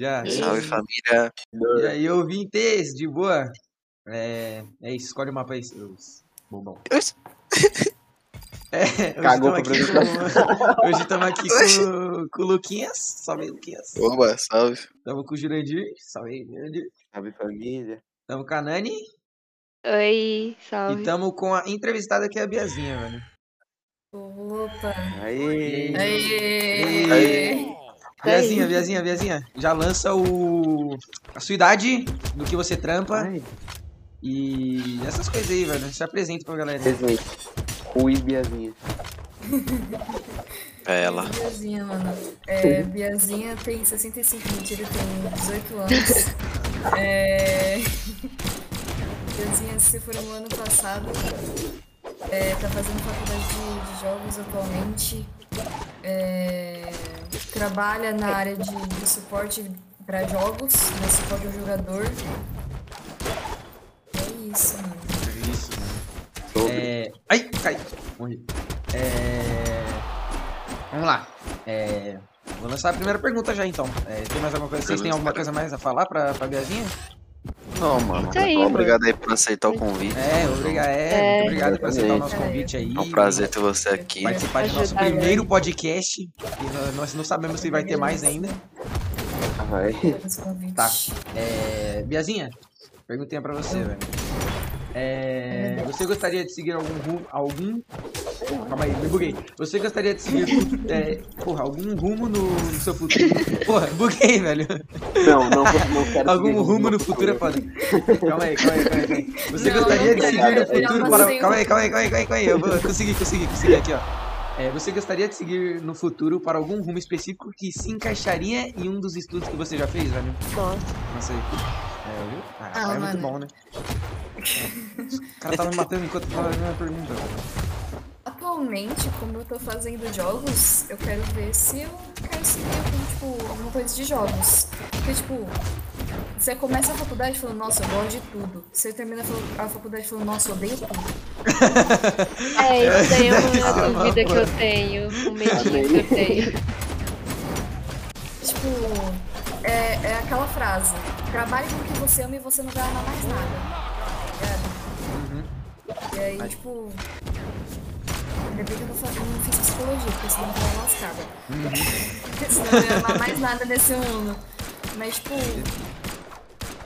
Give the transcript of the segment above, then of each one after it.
Já. Salve família. E aí, ouvintes, de boa? É, é isso, escolhe o mapa aí, seus bobão. É, hoje Cagou estamos pra aqui, com, hoje estamos aqui com, com o Luquinhas, salve aí, Luquinhas. Oba, salve. Estamos com o Jurandir, salve aí, Jurandir. Salve família. Estamos com a Nani Oi, e salve. estamos com a entrevistada que é a Biazinha, velho. Opa! Aí. Aê! Aê. Biazinha, Biazinha, Biazinha, já lança o a sua idade, do que você trampa Ai. e essas coisas aí, velho. Se apresenta pra galera. Presente. Rui Biazinha. É ela. Biazinha, mano. É, Biazinha tem 65, mentira, tem 18 anos. É... Biazinha se formou ano passado. É, tá fazendo faculdade de, de jogos atualmente. É, trabalha na área de, de suporte para jogos, né, suporte ao jogador. É isso, mano. É isso. Sobre. É... Ai, cai. Morri. É... Vamos lá. É... Vou lançar a primeira pergunta já, então. É, tem mais alguma coisa? Vocês têm alguma coisa mais a falar pra, pra Biazinha? Não, mano. Isso aí, Obrigado aí por aceitar o convite. É, obrigado, é, É. muito obrigado por aceitar o nosso convite aí. É um prazer ter você aqui. Participar do nosso né? primeiro podcast. E nó- nós não sabemos se vai ter mais ainda. Vai. Tá. É... Biazinha, perguntinha pra você, velho. É... Você gostaria de seguir algum rumo. Algum. Calma aí, me buguei. Você gostaria de seguir é, porra, algum rumo no, no seu futuro? Porra, buguei, velho. Não, não, não quero Algum seguir rumo no futuro é foda. Calma aí, calma aí, calma aí. calma aí. Você Não, gostaria de seguir no futuro para. Calma aí, calma aí, calma aí, calma aí, calma aí. Eu vou consegui, consegui, consegui aqui, ó. É, você gostaria de seguir no futuro para algum rumo específico que se encaixaria em um dos estudos que você já fez, velho? Nossa. Não sei. É, viu? Ah, Ah, é muito mano. bom, né? O cara tava me matando enquanto tava fazendo a pergunta. Atualmente, como eu tô fazendo jogos, eu quero ver se eu quero seguir algum, tipo, alguma coisa de jogos. Porque, tipo, você começa a faculdade falando, nossa, eu gosto de tudo. Você termina a fa- a faculdade falando, nossa, eu odeio tudo. É, isso daí é uma uma dúvida que eu tenho, um medinho que eu tenho. Tipo, é, é aquela frase, trabalhe com o que você ama e você não vai amar mais nada. Ligado? E aí, tipo. Ainda bem que eu não, não fiz psicologia, porque senão eu tava lascada. Porque senão eu não ia amar mais nada nesse mundo. Mas, tipo.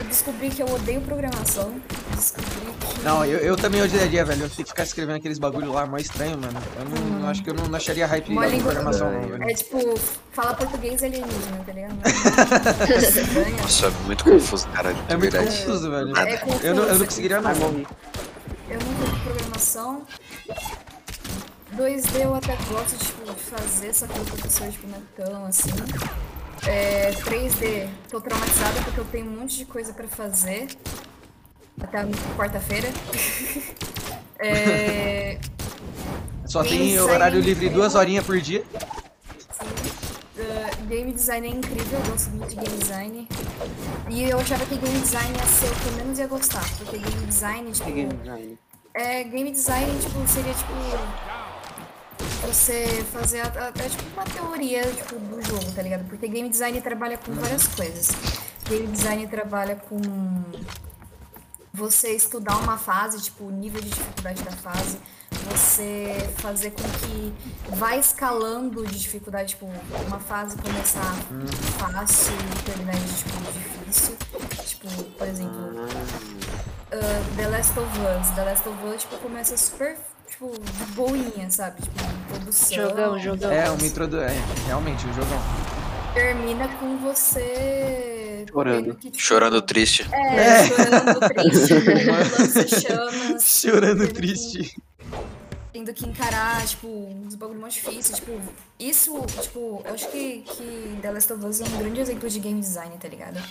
Eu descobri que eu odeio programação. Descobri que. Não, eu, eu também odiaria, velho. Eu tenho que ficar escrevendo aqueles bagulho lá, mó estranho, mano. Eu não, não acho que eu não acharia hype Uma língua- programação, não, velho. É tipo, fala português alienígena, tá ligado? É estranho. Nossa, é muito confuso, cara. É muito verdade. confuso, velho. É confuso. Eu não, eu não conseguiria, não. Eu não curto programação. 2D eu até gosto tipo, de fazer, só que o professor tipo, não é tão assim. É, 3D, tô traumatizada porque eu tenho um monte de coisa pra fazer. Até quarta-feira. é, Só tem horário livre duas horinhas por dia. uh, game design é incrível, eu gosto muito de game design. E eu achava que game design ia ser o que eu menos ia gostar. Porque game design, tipo. Game design. É, game design, tipo, seria tipo. Você fazer até tipo uma teoria tipo, do jogo, tá ligado? Porque game design trabalha com várias coisas. Game design trabalha com você estudar uma fase, tipo, o nível de dificuldade da fase, você fazer com que vá escalando de dificuldade, tipo, uma fase começar fácil e terminar de tipo, difícil. Tipo, por exemplo, uh, The Last of Us. The Last of Us, tipo, começa super, tipo, de boinha, sabe? Tipo, introdução. Jogão, jogão. É, uma introdu... É, realmente, o jogão. Termina com você... Chorando. que, tipo, Chorando triste. É, chorando triste, chamas. Chorando tendo que- triste. Tendo que encarar, tipo, uns bagulho mais difíceis, tipo, isso, tipo, eu acho que, que The Last of Us é um grande exemplo de game design, tá ligado?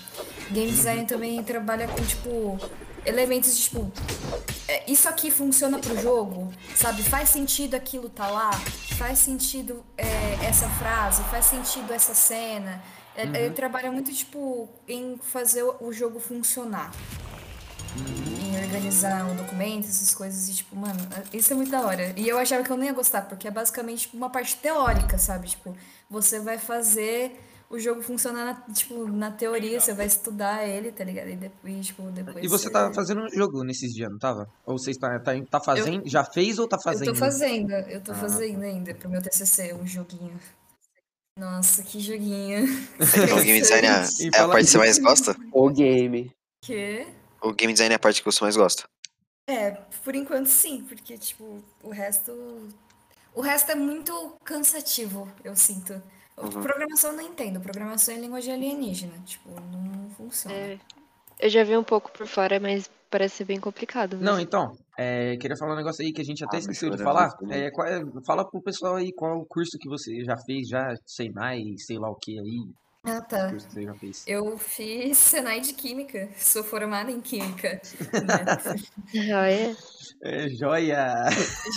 Game design também trabalha com, tipo, elementos de, tipo, é, isso aqui funciona pro jogo, sabe? Faz sentido aquilo tá lá? Faz sentido é, essa frase? Faz sentido essa cena? É, Ele trabalha muito, tipo, em fazer o jogo funcionar. Em organizar o documento, essas coisas. E, tipo, mano, isso é muito da hora. E eu achava que eu não ia gostar, porque é basicamente tipo, uma parte teórica, sabe? Tipo, você vai fazer o jogo funciona, na, tipo, na teoria, você vai estudar ele, tá ligado? E depois, tipo, depois E você tá fazendo um jogo nesses dias, não tava? Ou você está, tá, tá fazendo? Já fez ou tá Eu fazendo? tô fazendo, eu tô Ah, fazendo ainda pro meu TCC, um joguinho. Nossa, que joguinho. O game design é, é a parte que você mais gosta? O game. Que? O game design é a parte que você mais gosta? É, por enquanto sim, porque, tipo, o resto. O resto é muito cansativo, eu sinto. Programação eu não entendo, programação é língua de alienígena, tipo, não funciona. É, eu já vi um pouco por fora, mas parece ser bem complicado. Não, mesmo. então, é, queria falar um negócio aí que a gente até Ah, esqueceu de falar. né? É, qual é- fala pro pessoal aí qual é o curso que você já fez, já sei mais, sei lá o que aí, Ah, tá. curso que você já fez. Eu fiz Senai de Química, sou formada em Química. né? Ah, é? Joia!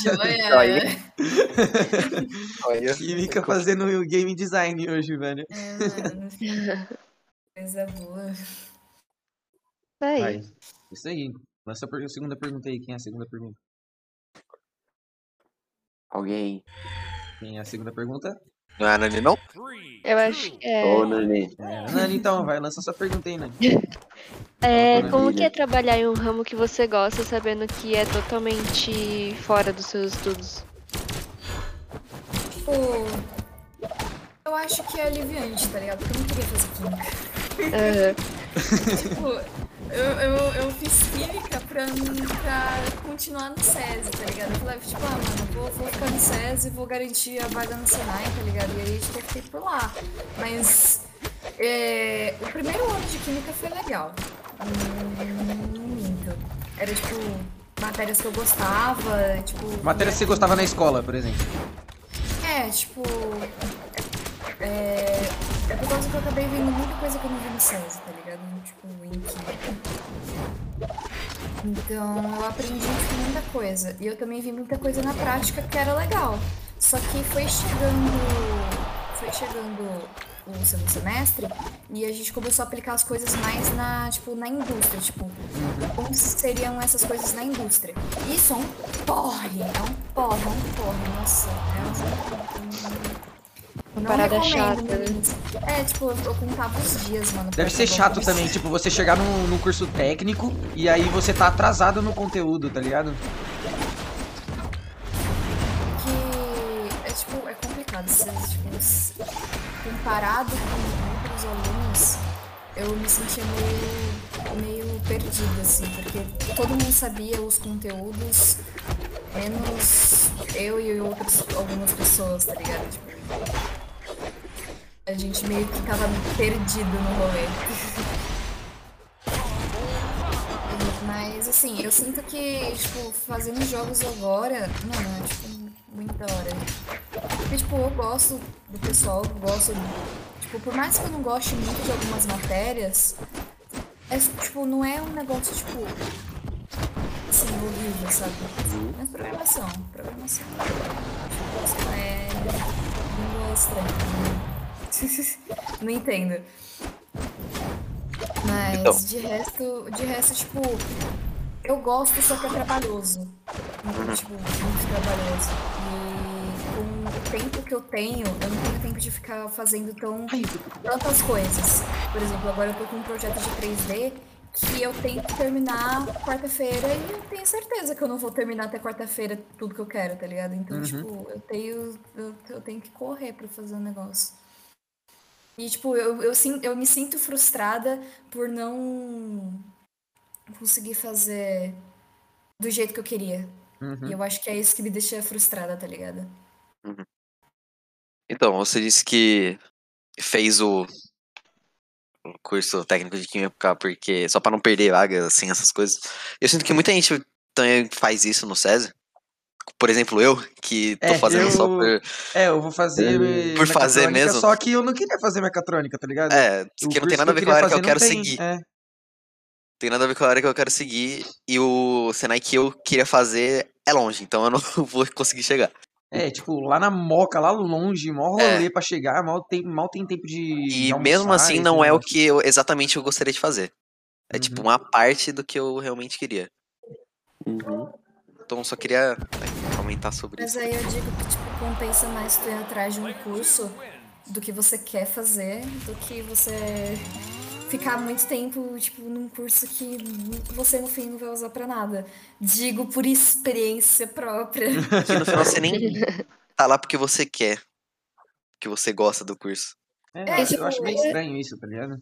Joia! Joia. Química fazendo game design hoje, velho. É. Coisa boa. Aí. Vai. Isso aí. Lança a segunda pergunta aí. Quem é a segunda pergunta? Alguém. Quem é a segunda pergunta? Não é a Nani, não? Eu acho que é. Ô, Nani. É, Nani, então, vai, lança sua pergunta aí, Nani. É, como que é trabalhar em um ramo que você gosta, sabendo que é totalmente fora dos seus estudos? Tipo, eu acho que é aliviante, tá ligado? Porque eu não queria fazer química. Aham. tipo, eu, eu, eu fiz química pra, pra continuar no SESI, tá ligado? Eu falei, tipo, ah, mano, vou, vou ficar no SESI, vou garantir a vaga no Senai, tá ligado? E aí, tipo, eu fiquei por lá. Mas é, o primeiro ano de química foi legal. Hum, Não minto. Era, tipo, matérias que eu gostava, tipo... Matéria que você gostava na escola, por exemplo. É, tipo. É, é por causa que eu acabei vendo coisa que eu não vi no SESI, tá ligado? Tipo, em química. Então, eu aprendi tipo, muita coisa. E eu também vi muita coisa na prática que era legal. Só que foi chegando. Foi chegando o segundo semestre e a gente começou a aplicar as coisas mais na, tipo, na indústria, tipo, como seriam essas coisas na indústria. Isso é um porre, é um porre, é um porre, nossa. É um... Parada chata, né? É, tipo, eu, contava os dias, mano. Deve ser chato também, tipo, você chegar num, num curso técnico e aí você tá atrasado no conteúdo, tá ligado? que é tipo, é complicado. Você, tipo, comparado com outros alunos, eu me sentia meio, meio perdida, assim, porque todo mundo sabia os conteúdos, menos eu e outras, algumas pessoas, tá ligado? Tipo, a gente meio que tava perdido no rolê. Mas assim, eu sinto que, tipo, fazendo jogos agora, mano, é tipo, muito da hora. Porque, tipo, eu gosto do pessoal, gosto. Tipo, por mais que eu não goste muito de algumas matérias, é, tipo, não é um negócio, tipo, assim, horrível, sabe? Mas programação, programação. Tipo, é língua estranha. né? não entendo. Mas Então. de resto, de resto, tipo, eu gosto, só que é trabalhoso. Muito, tipo, muito trabalhoso. E com o tempo que eu tenho, eu não tenho tempo de ficar fazendo tão, tantas coisas. Por exemplo, agora eu tô com um projeto de 3D que eu tenho que terminar quarta-feira e eu tenho certeza que eu não vou terminar até quarta-feira tudo que eu quero, tá ligado? Então, tipo, eu tenho, eu, eu tenho que correr pra fazer o negócio. E, tipo, eu, eu, eu me sinto frustrada por não conseguir fazer do jeito que eu queria. Uhum. E eu acho que é isso que me deixa frustrada, tá ligado? Então, você disse que fez o, curso técnico de química porque só pra não perder vagas, assim, essas coisas. Eu sinto que muita gente também faz isso no SESI. Por exemplo, eu, que tô É, fazendo só eu- por. É, eu vou fazer. Por fazer mesmo. Só que eu não queria fazer mecatrônica, tá ligado? É, O que não tem nada a ver com a área que eu quero tem, seguir. É. Tem nada a ver com a área que eu quero seguir. E o Senai que eu queria fazer é longe, então eu não vou conseguir chegar. É, tipo, lá na moca, lá longe, mó É. rolê pra chegar, mal tem, mal tem tempo de. E de mesmo almoçar assim não é o que eu exatamente eu gostaria de fazer. É tipo Uhum. uma parte do que eu realmente queria. Uhum. Então eu só queria né, comentar sobre Mas isso. aí eu digo que, tipo, compensa mais tu ir atrás de um curso do que você quer fazer do que você ficar muito tempo, tipo, num curso que você no fim não vai usar pra nada. Digo por experiência própria. Que no final você nem tá lá porque você quer. Porque você gosta do curso. É, eu tipo, acho meio é- estranho isso, tá ligado?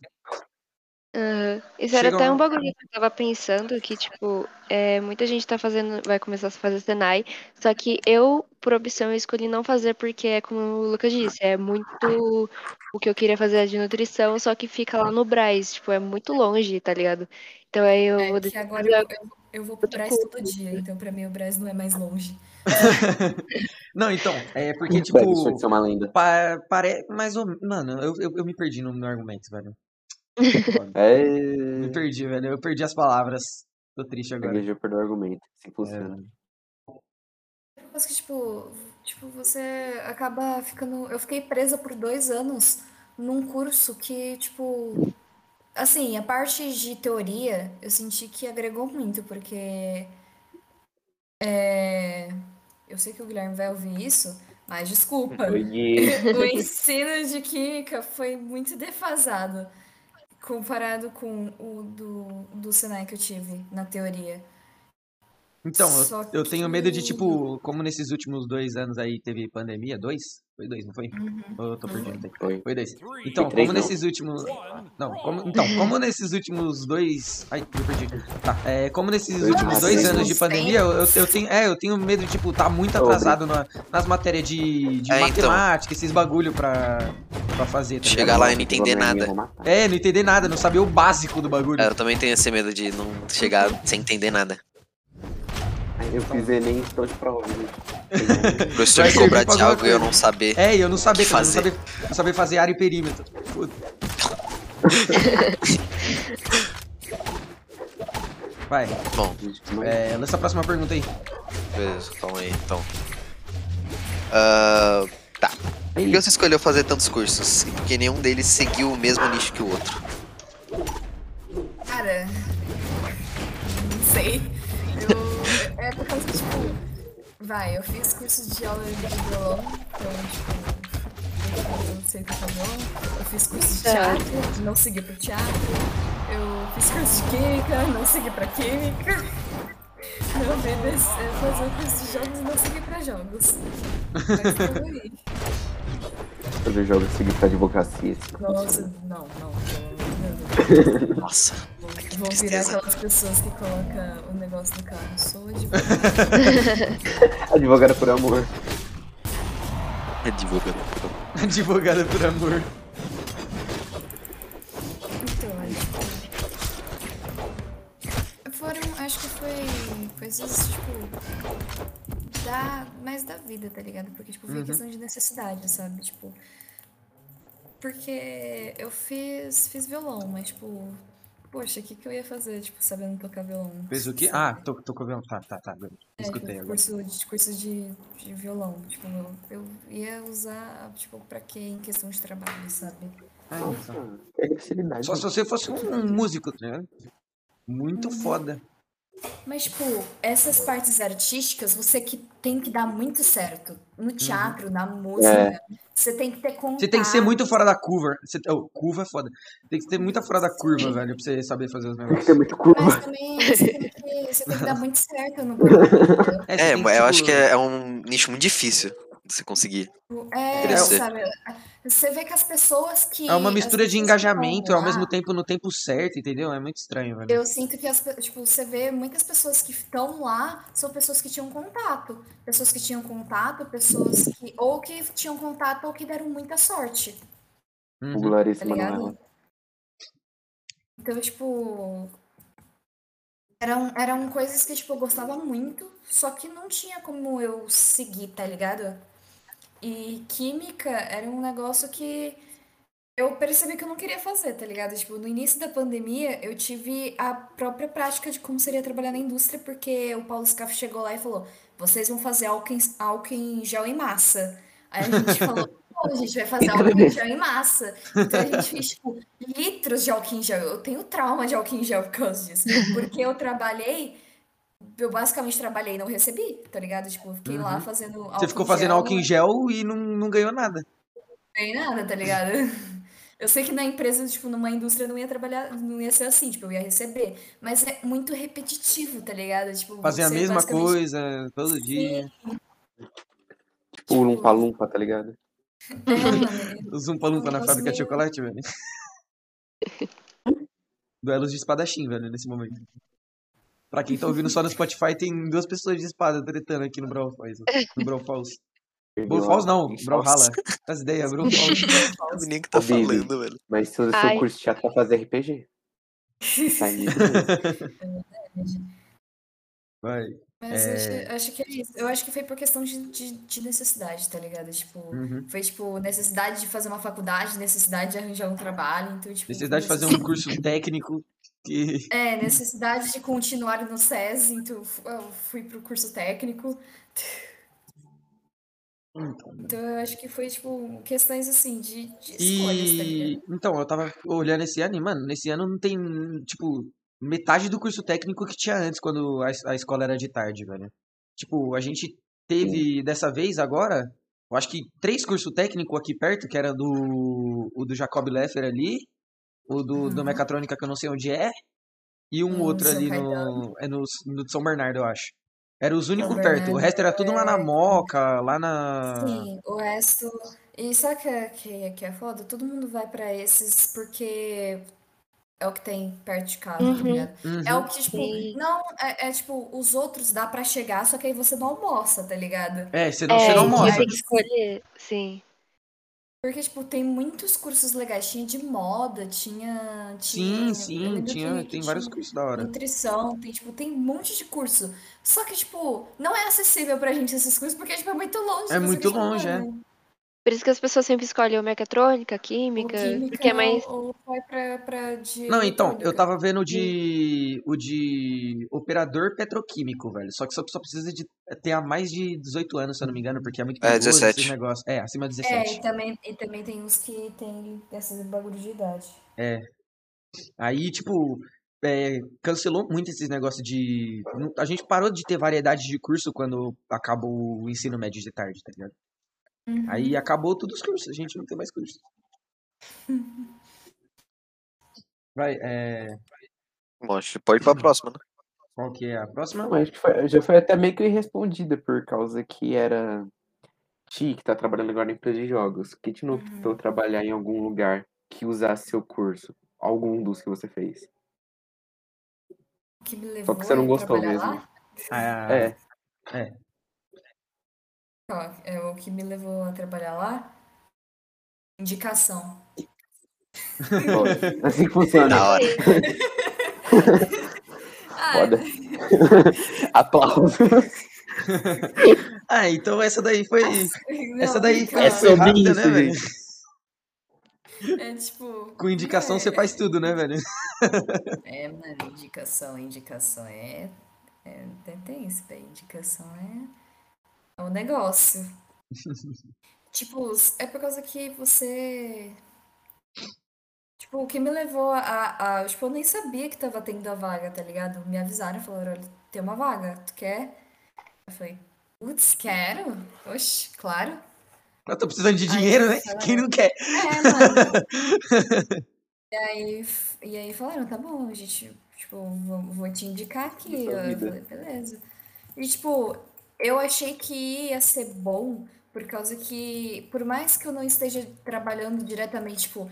Aham. Isso era Chega até um- bagulho que eu tava pensando, que, tipo, é, muita gente tá fazendo, vai começar a fazer Senai, só que eu, por opção, eu escolhi não fazer porque é como o Lucas disse, é muito o que eu queria fazer é de nutrição, só que fica lá no Braz, tipo, é muito longe, tá ligado? Então aí eu vou É que decidir agora eu, eu, eu vou pro outro Brás todo dia, então pra mim o Brás não é mais longe. Não, então, é porque, Tipo, isso ser uma lenda. pa pare... mais ou Mano, eu, eu, eu me perdi no, no argumento, velho. Me É. perdi, velho. Eu perdi as palavras. Tô triste agora. Gaguejou perdeu o argumento. Assim É, funciona. Mas que, tipo, tipo, você acaba ficando. Eu fiquei presa por dois anos num curso que, tipo. Assim, a parte de teoria eu senti que agregou muito, porque. É, eu sei que o Guilherme vai ouvir isso, mas desculpa. O ensino de química foi muito defasado comparado com o do, do Senai que eu tive na teoria. Então, eu- eu, tenho medo de, tipo, como nesses últimos dois anos aí teve pandemia, dois? Foi dois, não foi? Ou eu tô perdido aqui? Foi. Foi dois. Então, três, como não. nesses últimos. Não, como, então, como nesses últimos dois. Ai, eu perdi. Tá, é, como nesses Dois últimos dois anos de pandemia, eu, eu, eu tenho. É, eu tenho medo de, tipo, tá muito atrasado na- nas matérias de, de É, então. matemática, esses bagulho pra, pra fazer. Tá Chegar lá e não entender nada. Matar. É, não entender nada, não saber o básico do bagulho. É, Eu também tenho esse medo de não chegar sem entender nada. Eu fiz Enem então de prova. O professor Vai me cobrar de algo e eu não saber. É, e eu não cara, eu não fazer. saber, não saber fazer área e perímetro. Puta. Vai, Bom, é, lança a próxima pergunta aí. beleza, calma aí, então. Ah, tá. Por que você escolheu fazer tantos cursos? E por que nenhum deles seguiu o mesmo nicho que o outro? Cara, não sei. Eu, é por causa que, tipo, vai, eu fiz curso de aula de violão, então, tipo, eu não sei tocar violão. Eu fiz curso de Certo. teatro, não segui pro teatro. Eu fiz curso de química, não segui pra química. Meu medo é fazer curso de jogos e não seguir pra jogos. Mas. Fazer jogos seguir pra advocacia. Nossa, não, não. Deus. Nossa, Vou, que vou virar aquelas pessoas que colocam o negócio no carro. Sou advogada. Advogada por amor. advogado. Advogada por amor. Então, aí, tipo. Foram, acho que foi coisas, tipo. Da, mais da vida, tá ligado? Porque, tipo, foi questão de necessidade, sabe? Tipo. Porque eu fiz, fiz violão, mas, tipo. Poxa, o que, que eu ia fazer, tipo, sabendo tocar violão? Fez o quê? sabe? Ah, tô, tô com violão. Tá, tá, tá. É, Escutei tipo, agora. curso de, curso de, de violão. Tipo, eu, eu ia usar, tipo, pra quê em questão de trabalho, sabe? Ah, então. Que agressividade. Só se você fosse um músico, ligado? Muito foda. Mas, tipo, essas partes artísticas, você que tem que dar muito certo. No teatro, na música, você tem que ter contato. Você tem que ser muito fora da curva. Você, oh, curva é foda. Tem que ter muita fora da curva, velho, pra você saber fazer os Tem que negócios. ter muito curva. Mas também você tem que, você tem que dar muito certo no? É, É, eu tipo, acho que é, é um nicho muito difícil você conseguir. É, Crescer. sabe? Você vê que as pessoas que. É uma mistura de engajamento ao mesmo tempo no tempo certo, entendeu? É muito estranho, velho. Eu sinto que as, tipo, você vê muitas pessoas que estão lá são pessoas que tinham contato. Pessoas que tinham contato, pessoas que. Ou que tinham contato ou que deram muita sorte. Uhum. Tá? Manuela. Então, tipo. Eram, eram coisas que, tipo, eu gostava muito, só que não tinha como eu seguir, tá ligado? E química era um negócio que eu percebi que eu não queria fazer, tá ligado? Tipo, no início da pandemia, eu tive a própria prática de como seria trabalhar na indústria, porque o Paulo Scaff chegou lá e falou: vocês vão fazer álcool em, gel em massa. Aí a gente falou, a gente vai fazer álcool em gel em massa. Então a gente fez, tipo, litros de álcool em gel. Eu tenho trauma de álcool em gel por causa disso. Porque eu trabalhei, eu basicamente trabalhei e não recebi, tá ligado? Tipo, eu fiquei lá fazendo álcool Você ficou fazendo gel. álcool em gel e não, não ganhou nada. Tem nada, tá ligado? Eu sei que na empresa, tipo, numa indústria não ia trabalhar, não ia ser assim, tipo, eu ia receber. Mas é muito repetitivo, tá ligado? Tipo, Fazer a mesma basicamente- coisa todo dia. Tipo, um lumpa-lumpa, tá ligado? É, mano. O Zumpa Lumpa na Nossa, fábrica de meu. chocolate, velho. Duelos de espadachim, velho, nesse momento. Pra quem tá ouvindo só no Spotify, tem duas pessoas de espada tretando aqui no Brawl Falls. No Brawl Falls. Brawl Falls a- não, a- Brawlhala. As ideias, Brawl Falls. O menino que tá Ô, Bibi. falando, velho. Mas se o seu Ai. curso de teatro pra fazer RPG. Tá. Vai. Mas eu É. acho, acho que é isso. Eu acho que foi por questão de, de, de necessidade, tá ligado? Tipo, Uhum. foi tipo necessidade de fazer uma faculdade, necessidade de arranjar um trabalho, então tipo. Necessidade de fazer um curso técnico que. É, necessidade de continuar no SES, então eu fu- eu fui pro curso técnico. Então eu acho que foi, tipo, questões assim de, de escolhas, tá E. ligado? Então, eu tava olhando esse ano e, mano, nesse ano não tem, tipo, metade do curso técnico que tinha antes, quando a, a escola era de tarde, velho. Tipo, a gente teve dessa vez agora, eu acho que três cursos técnicos aqui perto, que era do, o do Jacob Leffer ali, o do, do Uhum. Mecatrônica, que eu não sei onde é, e um No outro ali no, é no, no de São Bernardo, eu acho. Era os únicos perto, o resto era tudo lá na é- Moca, lá na... Sim, o resto. E sabe que é, que, é- que é foda? Todo mundo vai pra esses porque é o que tem perto de casa, tá Uhum. ligado? É Uhum. o que, tipo, Sim. não, é, é, tipo, os outros dá pra chegar, só que aí você não almoça, tá ligado? É, você não, É, você não eu mostra. tenho que escolher, sim. Porque, tipo, tem muitos cursos legais. Tinha de moda, tinha. Sim, tinha sim, lembro tinha, que tem vários tinha cursos da hora. Nutrição, tem, tipo, tem um monte de curso. Só que, tipo, não é acessível pra gente esses cursos, porque, tipo, é muito longe. É você muito fica, longe, é. mano, Por isso que as pessoas sempre escolhem o mecatrônica, Ou química, química, porque é mais. ou, ou vai pra, pra de Não, então, eu tava vendo o de. o de operador petroquímico, velho. Só que só, só precisa de ter a mais de 18 anos, se eu não me engano, porque é muito É, perigoso 17. esses negócios. É, acima de É, 17. e também, e também tem uns que tem esses bagulho de idade. Aí, tipo, é, cancelou muito esses negócios de. A gente parou de ter variedade de curso quando acabou o ensino médio de tarde, tá ligado? Uhum. Aí acabou todos os cursos, a gente não tem mais curso. Vai, é. Bom, acho que pode ir pra próxima, né? Qual que é a próxima? Não, acho que foi- já foi até meio que irrespondida, por causa que era Ti, que tá trabalhando agora na empresa de jogos. Que te não Uhum. tentou trabalhar em algum lugar que usasse seu curso? Algum dos que você fez? Que me levou que você não a gostou mesmo. Ah, É, Ó, é o que me levou a trabalhar lá? Indicação. pô, assim que funciona. Da hora. Ah, Foda. Aplausos. Ah, então essa daí foi. não, Essa daí então, foi, É sobre rápida, isso, né, velho? É tipo. Com indicação você é, faz tudo, né, velho? É, mano, indicação, indicação é. é tem, tem isso, velho. Indicação é. É um negócio. tipo, é por causa que você. Tipo, o que me levou a, a. Tipo, eu nem sabia que tava tendo a vaga, tá ligado? Me avisaram falaram: olha, tem uma vaga, tu quer? Eu falei: putz, quero? Oxe, claro. Eu tô precisando de Aí dinheiro, né? falaram- Quem não quer? É, mano. E aí, e aí falaram, tá bom, a gente, tipo, vou, vou te indicar aqui. Eu falei, beleza. E, tipo, eu achei que ia ser bom, por causa que, por mais que eu não esteja trabalhando diretamente, tipo,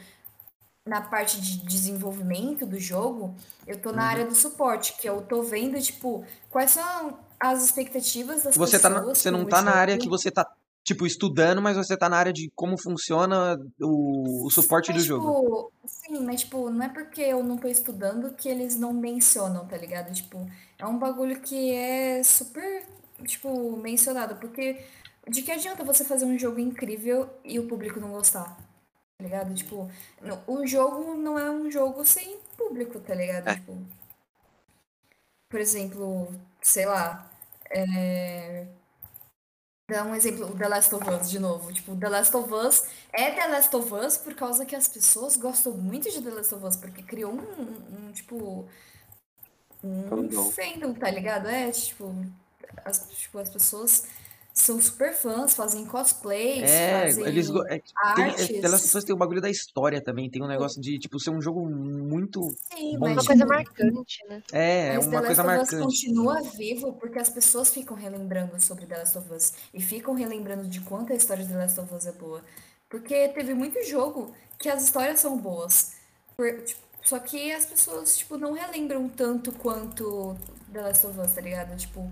na parte de desenvolvimento do jogo, eu tô na Uhum. área do suporte, que eu tô vendo, tipo, quais são as expectativas das Você, tá na- pessoas você não tá na área que jogo. você tá, tipo, estudando, mas você tá na área de como funciona o, o suporte Mas, do jogo. tipo, sim, mas, tipo, não é porque eu não tô estudando que eles não mencionam, tá ligado? Tipo, é um bagulho que é super, tipo, mencionado. Porque de que adianta você fazer um jogo incrível e o público não gostar? Tá ligado? Tipo, no- o jogo não é um jogo sem público, tá ligado? É. Tipo, por exemplo, sei lá, é... Dá um exemplo, o The Last of Us, de novo. Tipo, The Last of Us é The Last of Us por causa que as pessoas gostam muito de The Last of Us, porque criou um, um, um, tipo, um fandom, tá ligado? É, tipo, as, tipo, as pessoas são super fãs, fazem cosplays, É, fazem eles é, é, artes. Of Us tem o bagulho da história também, tem um negócio de, tipo, ser um jogo muito. Sim, bom mas, Uma de- coisa marcante, né? É, é Mas uma The coisa Last of Us marcante. continua vivo porque as pessoas ficam relembrando sobre The Last of Us e ficam relembrando de quanto a história de The Last of Us é boa. Porque teve muito jogo que as histórias são boas. Por- tipo, só que as pessoas, tipo, não relembram tanto quanto The Last of Us, tá ligado? Tipo,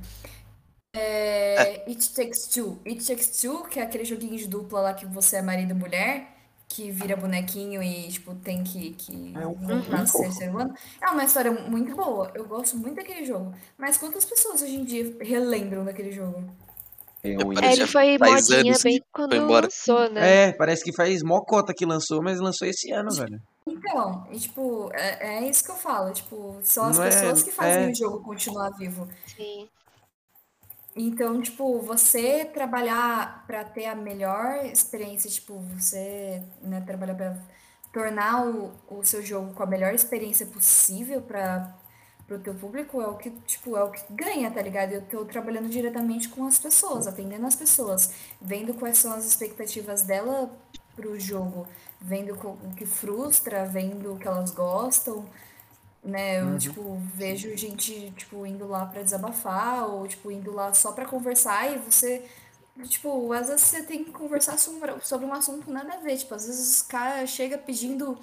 é, It Takes Two. It Takes Two, que é aquele joguinho de dupla lá que você é marido e mulher, que vira bonequinho e, tipo, tem que, que É um ser ser humano. É uma história muito boa. Eu gosto muito daquele jogo. Mas quantas pessoas hoje em dia relembram daquele jogo? É um É, ele foi modinha bem quando foi embora. lançou, né? É, parece que faz mó cota que lançou, mas lançou esse ano, velho. Então, e, tipo, é, é isso que eu falo. Tipo, são as Não é- pessoas que fazem é. o jogo continuar vivo. Sim. Então, tipo, você trabalhar para ter a melhor experiência, tipo, você, né, trabalhar para tornar o, o seu jogo com a melhor experiência possível para o teu público é o que, tipo, é o que ganha, tá ligado? Eu tô trabalhando diretamente com as pessoas, atendendo as pessoas, vendo quais são as expectativas dela pro jogo, vendo o que frustra, vendo o que elas gostam né? Eu, tipo, vejo gente, tipo, indo lá pra desabafar ou, tipo, indo lá só pra conversar e você, tipo, às vezes você tem que conversar sobre, sobre um assunto nada a ver, tipo, às vezes os caras chegam pedindo,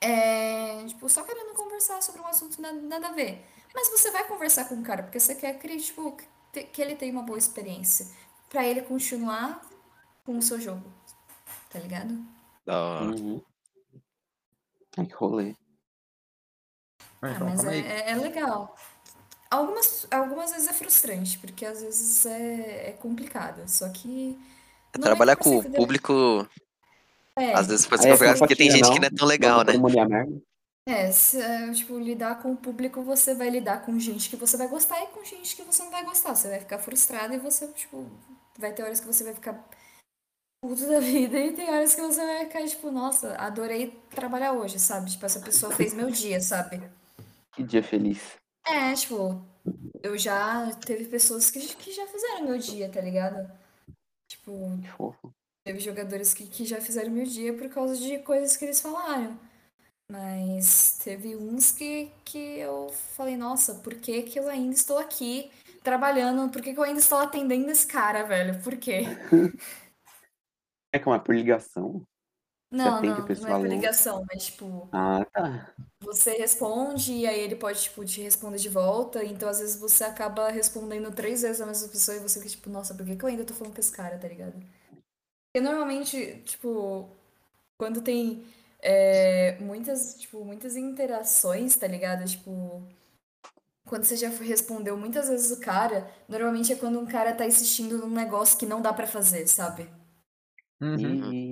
é, tipo, só querendo conversar sobre um assunto nada, nada a ver. Mas você vai conversar com o cara porque você quer que, ele, tipo, que ele tenha uma boa experiência pra ele continuar com o seu jogo, tá ligado? Da hora. Uhum. Que rolê. Ah, Ah, então, mas é, aí. é- é legal. Algumas, algumas vezes é frustrante, porque às vezes é, é complicado. Só que. É não trabalhar com o público, É, às vezes pode ser é complicado porque tem fofoquinha, gente que não é tão legal, né? É, se, é, tipo, lidar com o público, você vai lidar com gente que você vai gostar e com gente que você não vai gostar. Você vai ficar frustrado e você, tipo, vai ter horas que você vai ficar puto da vida e tem horas que você vai ficar, tipo, nossa, adorei trabalhar hoje, sabe? Tipo, essa pessoa fez meu dia, sabe? Que dia feliz. É, tipo, eu já teve pessoas que, que já fizeram meu dia, tá ligado? Tipo, Que fofo. teve jogadores que, que já fizeram meu dia por causa de coisas que eles falaram. Mas teve uns que, que eu falei, nossa, por que que eu ainda estou aqui trabalhando? Por que que eu ainda estou atendendo esse cara, velho? Por quê? É como é por ligação? Não, não, não é por ligação, mas tipo, Ah, tá. você responde e aí ele pode, tipo, te responder de volta. Então, às vezes, você acaba respondendo três vezes a mesma pessoa e você fica, tipo, nossa, por que que eu ainda tô falando com esse cara, tá ligado? Porque normalmente, tipo, quando tem é, muitas, tipo, muitas interações, tá ligado? Tipo, quando você já respondeu muitas vezes o cara, normalmente é quando um cara tá insistindo num negócio que não dá pra fazer, sabe? Uhum. E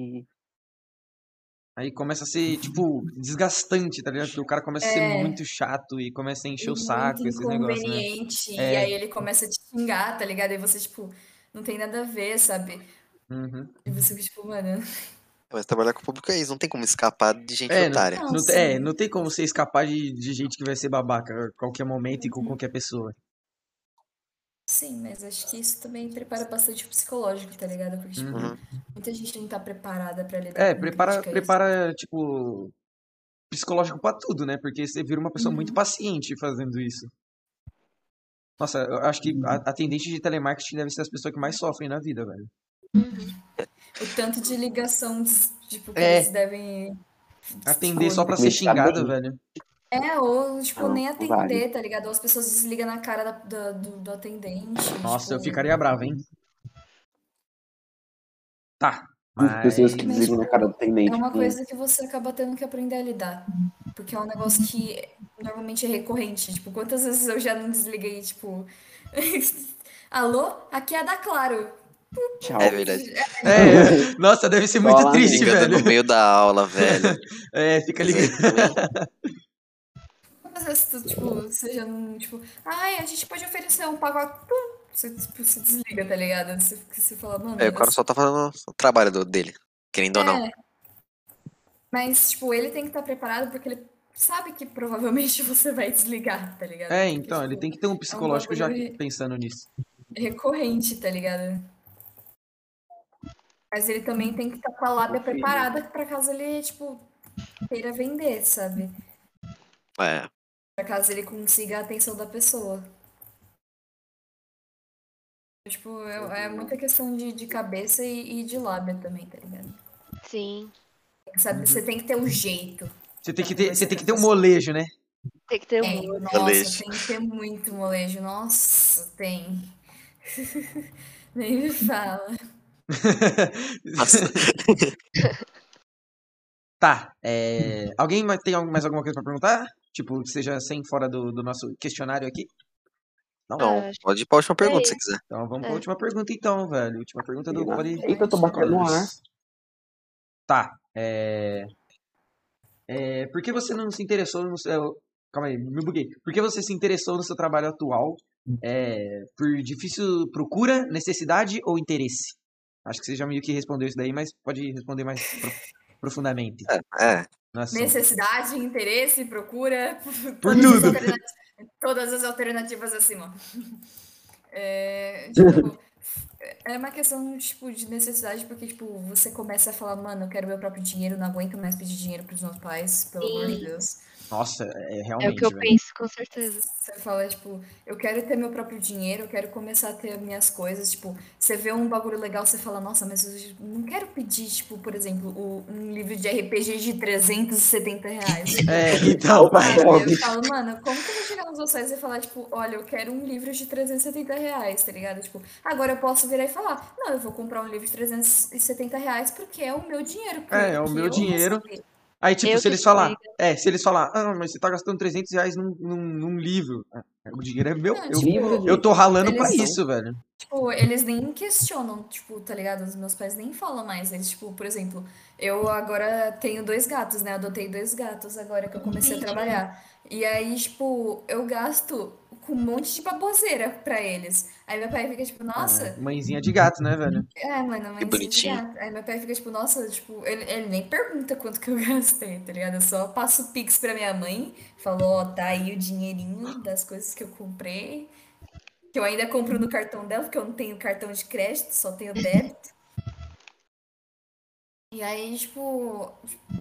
Aí começa a ser, tipo, desgastante, tá ligado? Porque o cara começa a ser É. muito chato e começa a encher o muito saco, esses negócios, né? inconveniente, e É. aí ele começa a te xingar, tá ligado? E você, tipo, não tem nada a ver, sabe? Uhum. E você, tipo, mano. Mas trabalhar com o público é isso, não tem como escapar de gente É, otária. Não, Não, é, não tem como você escapar de, de gente que vai ser babaca a qualquer momento e Uhum. com qualquer pessoa. Sim, mas acho que isso também prepara bastante o psicológico, tá ligado? Porque, tipo, Uhum. muita gente não tá preparada pra lidar É, com prepara, críticas. prepara, tipo, psicológico pra tudo, né? Porque você vira uma pessoa Uhum. muito paciente fazendo isso. Nossa, eu acho que a, atendente de telemarketing deve ser as pessoas que mais sofrem na vida, velho. O tanto de ligação, tipo, que É. eles devem. Atender só pra ser bem. velho. É, ou, tipo, Não, nem não atender, vale. tá ligado? Ou as pessoas desligam na cara da- da- do, do atendente. Nossa, eu tipo, ficaria bravo, hein? Tá. As pessoas que Mas, desligam na cara do atendente. É uma hum, coisa que você acaba tendo que aprender a lidar. Porque é um negócio que normalmente é recorrente. Tipo, quantas vezes eu já não desliguei, tipo. Alô? Aqui é a da Claro. Tchau. É verdade. É, nossa, deve ser muito Fala, triste, Ligando velho. no meio da aula, velho. É, fica ligando. Quantas vezes tu, tipo, você já não. Tipo, ai, a gente pode oferecer um pacote. Você, tipo, você desliga, tá ligado? Você, você fala, mano. É, o cara só tá fazendo o trabalho do- dele, querendo ou não. É. Mas, tipo, ele tem que estar preparado porque ele sabe que provavelmente você vai desligar, tá ligado? É, Porque, então, ele tipo, tem que ter um psicológico já bagulho- pensando nisso. recorrente, tá ligado? Mas ele também tem que estar com a lábia preparada pra caso ele, tipo, queira vender, sabe? É. Pra caso ele consiga a atenção da pessoa. Tipo, é, é muita questão de, de cabeça e, e de lábia também, tá ligado? Sim. Sabe, você tem que ter um jeito. Você tem que ter, você tem que ter um molejo, né? Tem que ter um. Tem, nossa, Molejo. tem que ter muito molejo. Nossa, tem. Nem me fala. Tá. é, Alguém mais- tem mais alguma coisa pra perguntar? Tipo, que seja sem fora do, do nosso questionário aqui? Não? Não, acho pode ir pra última pergunta É se quiser. Então vamos pra É. última pergunta então, velho. Última pergunta do Pode. Eita, eu tô batendo no ar. Tá. É... é... Por que você não se interessou no seu. Calma aí, me buguei. Por que você se interessou no seu trabalho atual? É... Por difícil procura, necessidade ou interesse? Acho que você já meio que respondeu isso daí, mas pode responder mais pro- profundamente. É, no assunto. Necessidade, interesse, procura. Por todas as tudo. alternativas- Todas as alternativas acima. É, tipo, é uma questão tipo, de necessidade, porque tipo, você começa a falar, mano, eu quero meu próprio dinheiro, não aguento mais pedir dinheiro pros meus pais, pelo amor de Sim. Deus. Nossa, é É realmente. o que eu velho. penso, com certeza. Você fala, tipo, eu quero ter meu próprio dinheiro, eu quero começar a ter minhas coisas. Tipo, você vê um bagulho legal, você fala, nossa, mas eu não quero pedir, tipo, por exemplo, o- um livro de RPG de 370 reais. É, então, Óbvio. eu falo, mano, como que eu vou chegar nos vocês e falar, tipo, olha, eu quero um livro de 370 reais, tá ligado? Tipo, agora eu posso virar e falar, não, eu vou comprar um livro de 370 reais porque é o meu dinheiro. É, é o meu eu dinheiro. recebi. Aí, tipo, Eu se eles falar, é, se eles falar, ah, mas você tá gastando 300 reais num, num, num livro. Ah, O dinheiro é meu. Eu, Livro, eu tô ralando são- isso, velho. Tipo, eles nem questionam, tipo, tá ligado? Os meus pais nem falam mais. Eles, tipo, por exemplo, eu agora tenho dois gatos, né? Adotei dois gatos agora que eu comecei a trabalhar. E aí, tipo, eu gasto com um monte de baboseira pra eles. Aí meu pai fica, tipo, nossa, É, mãezinha de gato, né, velho? é, mano, mas bonitinho. gato. Aí meu pai fica, tipo, nossa, tipo, ele, ele nem pergunta quanto que eu gastei, tá ligado? Eu só passo o Pix pra minha mãe, falou, ó, tá aí o dinheirinho das coisas que eu comprei. Que eu ainda compro no cartão dela, porque eu não tenho cartão de crédito, só tenho débito. E aí, tipo,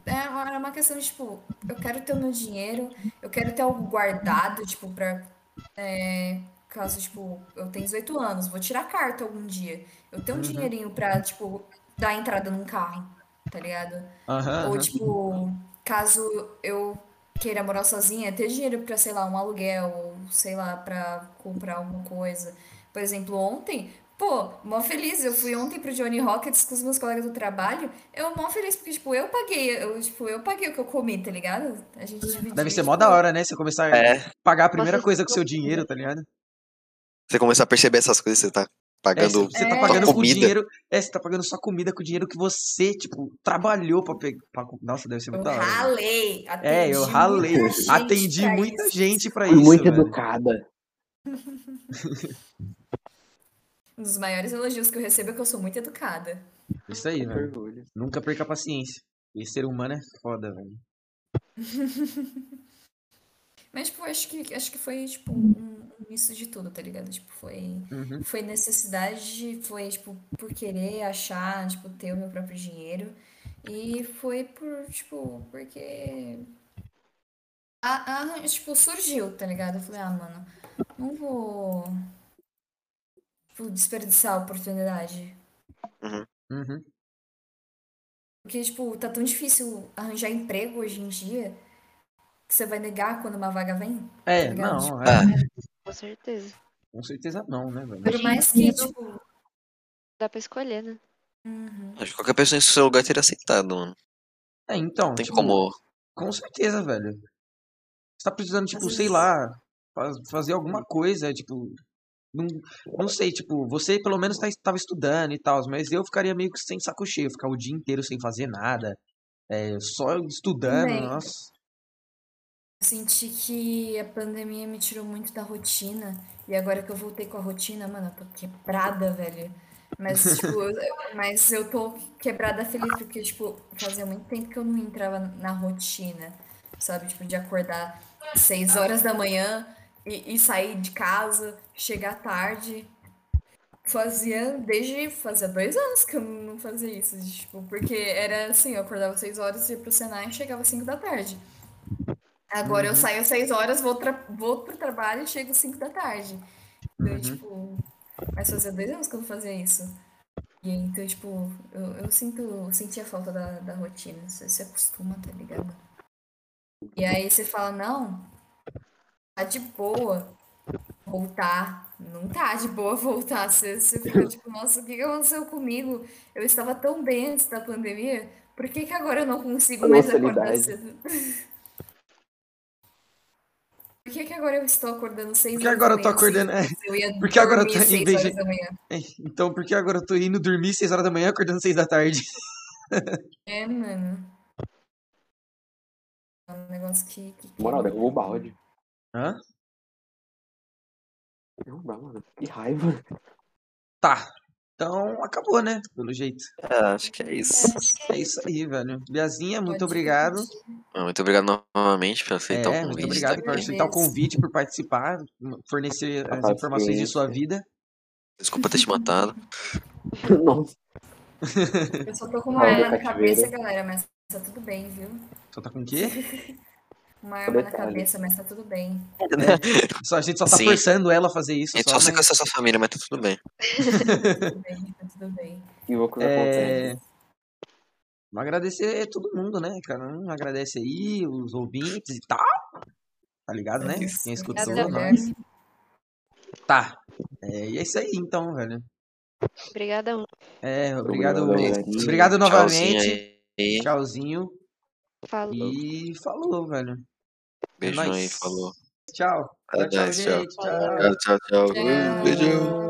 é uma é uma questão de, tipo, eu quero ter o meu dinheiro, eu quero ter algo guardado, tipo, pra. é, caso, tipo, eu tenho 18 anos, vou tirar carta algum dia. Eu tenho um dinheirinho pra, tipo, dar entrada num carro, tá ligado? Aham. Ou, tipo, caso eu queira morar sozinha, ter dinheiro pra, sei lá, um aluguel, ou sei lá, pra comprar alguma coisa. Por exemplo, ontem, pô, mó feliz, eu fui ontem pro Johnny Rockets com os meus colegas do trabalho, eu mó feliz, porque, tipo, eu paguei, eu, tipo, eu paguei o que eu comi, tá ligado? A gente dividiu, Deve ser tipo, mó da hora, né? Você começar a É. pagar a primeira Nossa, coisa com seu dinheiro, tá ligado? Você começar a perceber essas coisas, você tá É, pagando você, você tá É. pagando com comida. dinheiro. É, você tá pagando só comida com dinheiro que você, tipo, trabalhou pra pegar. Nossa, deve ser Eu muito da hora. velho. ralei, É, eu atendi ralei. muita gente Atendi pra muita isso. gente pra Fui isso. muito velho. educada. Um dos maiores elogios que eu recebo é que eu sou muito educada. Isso aí, velho. Nunca perca a paciência. E ser humano é foda, velho. Mas, tipo, acho que, acho que foi, tipo, um, um misto de tudo, tá ligado? Tipo, foi, Uhum. foi necessidade, foi, tipo, por querer achar, tipo, ter o meu próprio dinheiro. E foi por, tipo, porque... A, a- tipo, surgiu, tá ligado? Eu falei, ah, mano, não vou, tipo, desperdiçar a oportunidade. Uhum. Porque, tipo, tá tão difícil arranjar emprego hoje em dia você vai negar quando uma vaga vem. É, Legal, não, Ah. é. Com certeza. Com certeza não, né, velho? Por mais que, tipo. Dá pra escolher, né? uhum. Acho que qualquer pessoa em seu lugar teria aceitado, mano. É, então, Não tem tipo, como. com certeza, velho. Você tá precisando, tipo, Às sei vezes- lá, faz- fazer alguma coisa, tipo. Não, não sei, tipo, você pelo menos tá, tava estudando e tal, mas eu ficaria meio que sem saco cheio, ficar o dia inteiro sem fazer nada, é, só estudando, Também. nossa. Eu senti que a pandemia me tirou muito da rotina. E agora que eu voltei com a rotina, mano, eu tô quebrada, velho. Mas, tipo, eu, mas eu tô quebrada feliz porque, tipo, fazia muito tempo que eu não entrava na rotina, sabe? Tipo, de acordar seis horas da manhã e, e sair de casa, chegar tarde, fazia desde fazia dois anos que eu não fazia isso, tipo, porque era assim, eu acordava 6 horas, ia pro Senai e chegava às 5 da tarde. Agora eu Uhum. saio às 6 horas, vou, tra vou pro trabalho e chego às 5 da tarde. Então, Uhum. tipo, mas fazia dois anos que eu não fazia isso. E então, tipo, eu, eu sinto, eu sentia falta da, da rotina. Você se acostuma, tá ligado? E aí você fala, não, tá de boa voltar. Não tá de boa voltar. Você, você fica tipo, nossa, o que aconteceu comigo? Eu estava tão bem antes da pandemia, por que que agora eu não consigo A mais acordar cedo? Por que que agora eu estou acordando seis Porque horas agora da eu tô manhã, acordando. É, que Eu ia Porque agora eu tô- em seis vez de- horas da manhã. é, então, por que agora eu tô indo dormir 6 horas da manhã, acordando 6 da tarde? É, mano. É um negócio que. que Moral, quebra. derrubou o balde. Hã? Derrubar, mano. Que raiva. Tá. Então, acabou, né? Pelo jeito. É, acho que é isso. É isso aí, velho. Biazinha, muito Pode obrigado. Ah, Muito obrigado novamente por aceitar É, o muito convite. obrigado tá por aceitar o convite, por participar, fornecer as informações de sua vida. Desculpa ter te matado. Nossa. Eu só tô com uma arma na cabeça, galera, mas tá tudo bem, viu? Só tá com o quê? Uma arma na cabeça, mas tá tudo bem. Só, a gente só tá Sim. forçando ela a fazer isso. A gente Só, só mas- sequestra sua família, mas tá tudo bem. Tá tudo bem, tá tudo bem. Que loucura É... agradecer todo mundo, né? Cada um agradece aí, os ouvintes e tal. Tá ligado, né? Quem escutou Obrigada, nós. Tá. É, e é isso aí então, velho. Obrigada. É, obrigado. Obrigado, Obrigado, novamente. Tchauzinho. Falou. E falou, velho. Beijão aí, nóis. falou. Tchau. Tchau, tchau, tchau. Tchau. Tchau, tchau, tchau. Tchau. Beijão.